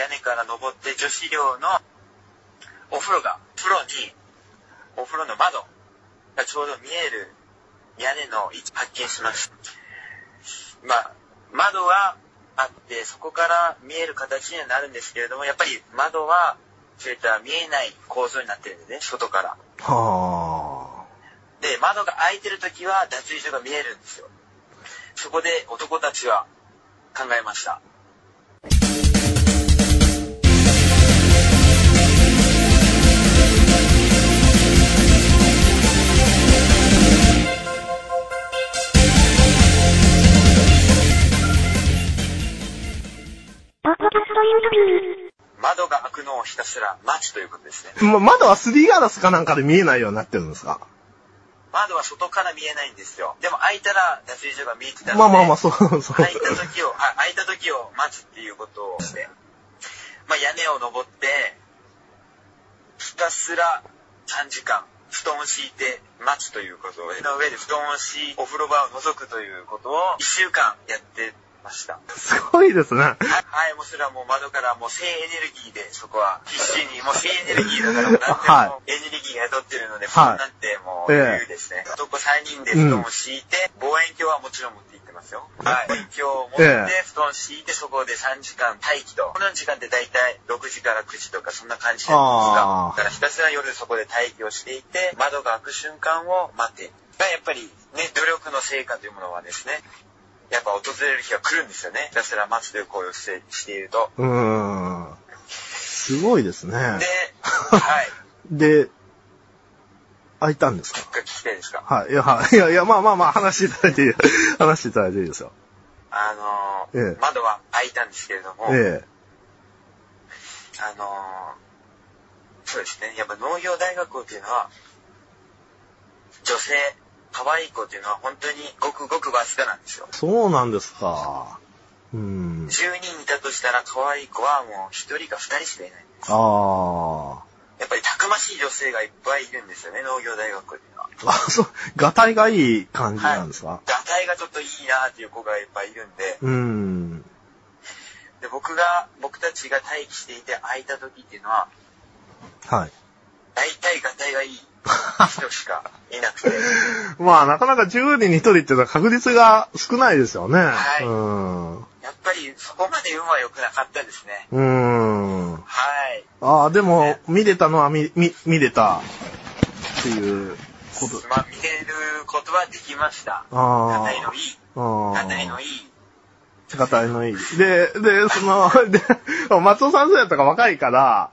屋根から登って女子寮のお風呂が、風呂に、お風呂の窓がちょうど見える屋根の位置発見します。まあ、窓はあって、そこから見える形にはなるんですけれども、やっぱり窓は、そういった見えない構造になってるんでね、外から。はで、窓が開いてる時は脱衣所が見えるんですよ。そこで男たちは考えました。ポッドキャストインタビュー。窓が開くのをひたすら待つということですね。あ。ま、窓はすりガラスかなんかで見えないようになってるんですか？窓は外から見えないんですよ。でも開いたら脱衣所が見えてたので、まあまあまあ、そう、そう。開いた時を、あ開いた時を待つっていうことをして、まあ屋根を登って、ひたすら3時間、布団を敷いて待つということを、の上で布団を敷いお風呂場を覗くということを1週間やってました。すごいですね。はい、はい、もうそれはもう窓からもう性エネルギーで、そこは必死に、もう性エネルギーだからもう何でも エネルギーが宿ってるので、布団なんてもう余裕ですね。男3人で布団を敷いて、望遠鏡はもちろん持って行ってますよ。はい。望遠鏡を持って、布団敷いて、そこで3時間待機と。この時間って大体6時から9時とかそんな感じなんですが、あーだからひたすら夜そこで待機をしていて、窓が開く瞬間を待って。がやっぱりね、努力の成果というものはですね、やっぱ訪れる日が来るんですよね。ひたすら待つという行為をしてしていると。うーん。すごいですね。で、はい。で、開いたんですか？が聞きたいですか？はい。いや、はい。いや、いや、まあまあまあ、話していただいていい、話していただいていいですよ。あのーええ窓は開いたんですけれども、えあのーそうですね。やっぱ農業大学校っていうのは、女性、可愛い子っていうのは本当にごくごくわずかなんですよえ。。そうなんですか。うん。10人いたとしたら可愛い子はもう1人か2人しかいない。あやっぱりたくましい女性がいっぱいいるんですよね、農業大学校っていうのは。あ。あ、そう、がたいがいい感じなんですか、がたいがちょっといいなっていう子がいっぱいいるんで、うん。で僕が、僕たちが待機していて空いた時っていうのは、はい。大体がたいがいい人しかいなくて、まあ、なかなか10人に1人っていうのは確率が少ないですよね。はいうん。やっぱりそこまで運は良くなかったですね。うん。はい。ああ、でも、見れたのは見、見、見れたっていうこと。まあ、見てることはできました。ああ。がたいのいい、あがあ。たいのいい。がたいのいい。で、で、その、で、松尾さんそうやったか若いから、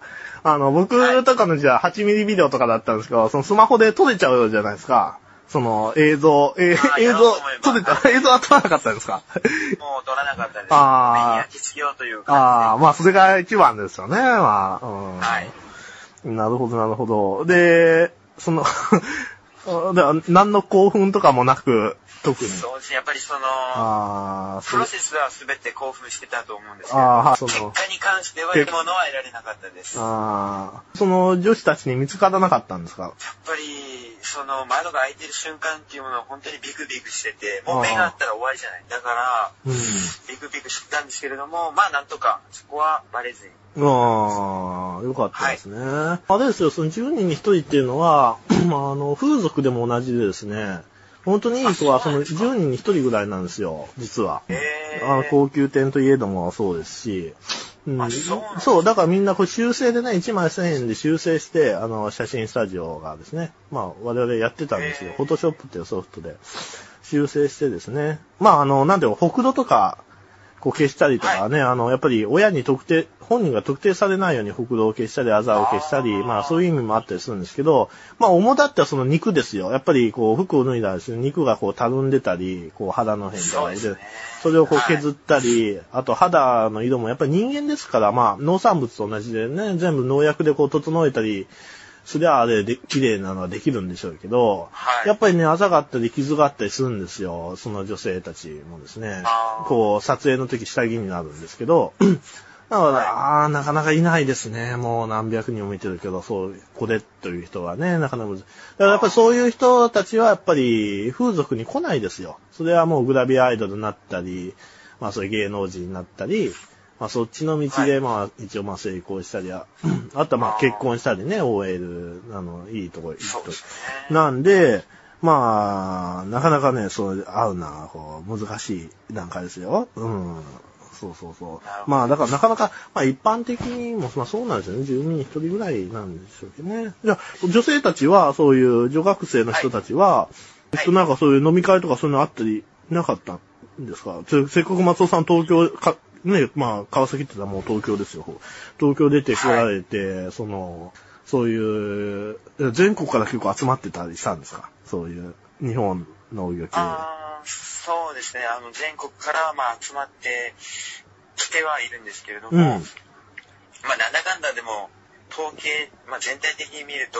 あの、僕とかのじゃあ8ミリビデオとかだったんですけど、そのスマホで撮れちゃうじゃないですか。その映像、え映像撮れた、映像は撮らなかったんですか？もう取らなかったです。あー目に焼き付けようというああ、感まあそれが一番ですよね、まあ。うん。はい。なるほど、なるほど。で、その、だから何の興奮とかもなく、特に。そうですね。やっぱりその、ああ、プロセスは全て興奮してたと思うんですけど、あそ結の果に関してはいいものは得られなかったです。やっああ、その女子たちに見つからなかったんですか？ぱり、その窓が開いてる瞬間っていうものは本当にビクビクしてて、もう目があったら終わりじゃない。だから、うん。ビクビクしてたんですけれども、まあなんとかそこはバレずに。ああ、よかったですね。あれですよ、その10人に1人っていうのは、まああの、風俗でも同じでですね、本当にいい子はその10人に1人ぐらいなんですよ、実は。高級店といえどもそうですし、うん。あそうそう、だからみんなこう修正でね、1枚1000円で修正して、あの、写真スタジオがですね、まあ我々やってたんですよ。フォトショップっていうソフトで修正してですね、まああの、なんでも、ほくろとか、こう消したりとかね、あの、やっぱり親に特定、本人が特定されないようにほくろを消したり、あざを消したり、まあそういう意味もあったりするんですけど、まあ主だってはその肉ですよ。やっぱりこう服を脱いだらですね、肉がこうたるんでたり、こう肌の辺とかですね。それをこう削ったり、あと肌の色もやっぱり人間ですから、まあ農産物と同じでね、全部農薬でこう整えたり、すりゃあれで綺麗なのはできるんでしょうけど、はいやっぱりね、あざがあったり傷があったりするんですよ。その女性たちもですねこう、撮影の時下着になるんですけど、だから、はいああ、なかなかいないですね。もう何百人も見てるけど、そう、これという人はね、なかなか難しい。だからやっぱりそういう人たちはやっぱり風俗に来ないですよ。それはもうグラビアアイドルになったり、まあそういう芸能人になったり、まあそっちの道でまあ一応まあ成功したり、あ あとはまあ結婚したりね、OL、あの、いいとこ行くと。なんで、まあ、なかなかね、そう、会うのは、こう、難しい段階ですよ。うん。そうそうそう。まあ、だからなかなか、まあ一般的にも、まあそうなんですよね。10人1人ぐらいなんでしょうけどね。じゃあ、女性たちは、そういう女学生の人たちは、はい、えっと、なんかそういう飲み会とかそういうのあったりなかったんですか？せっかく松尾さん東京か、ね、まあ、川崎って言ったらもう東京ですよ。東京出てこられて、はい、その、そういう、全国から結構集まってたりしたんですか？そういう、日本の泳ぎあそうですね。あの、全国からまあ集まってきてはいるんですけれども、うん、まあ、なんだかんだでも、統計、まあ、全体的に見ると、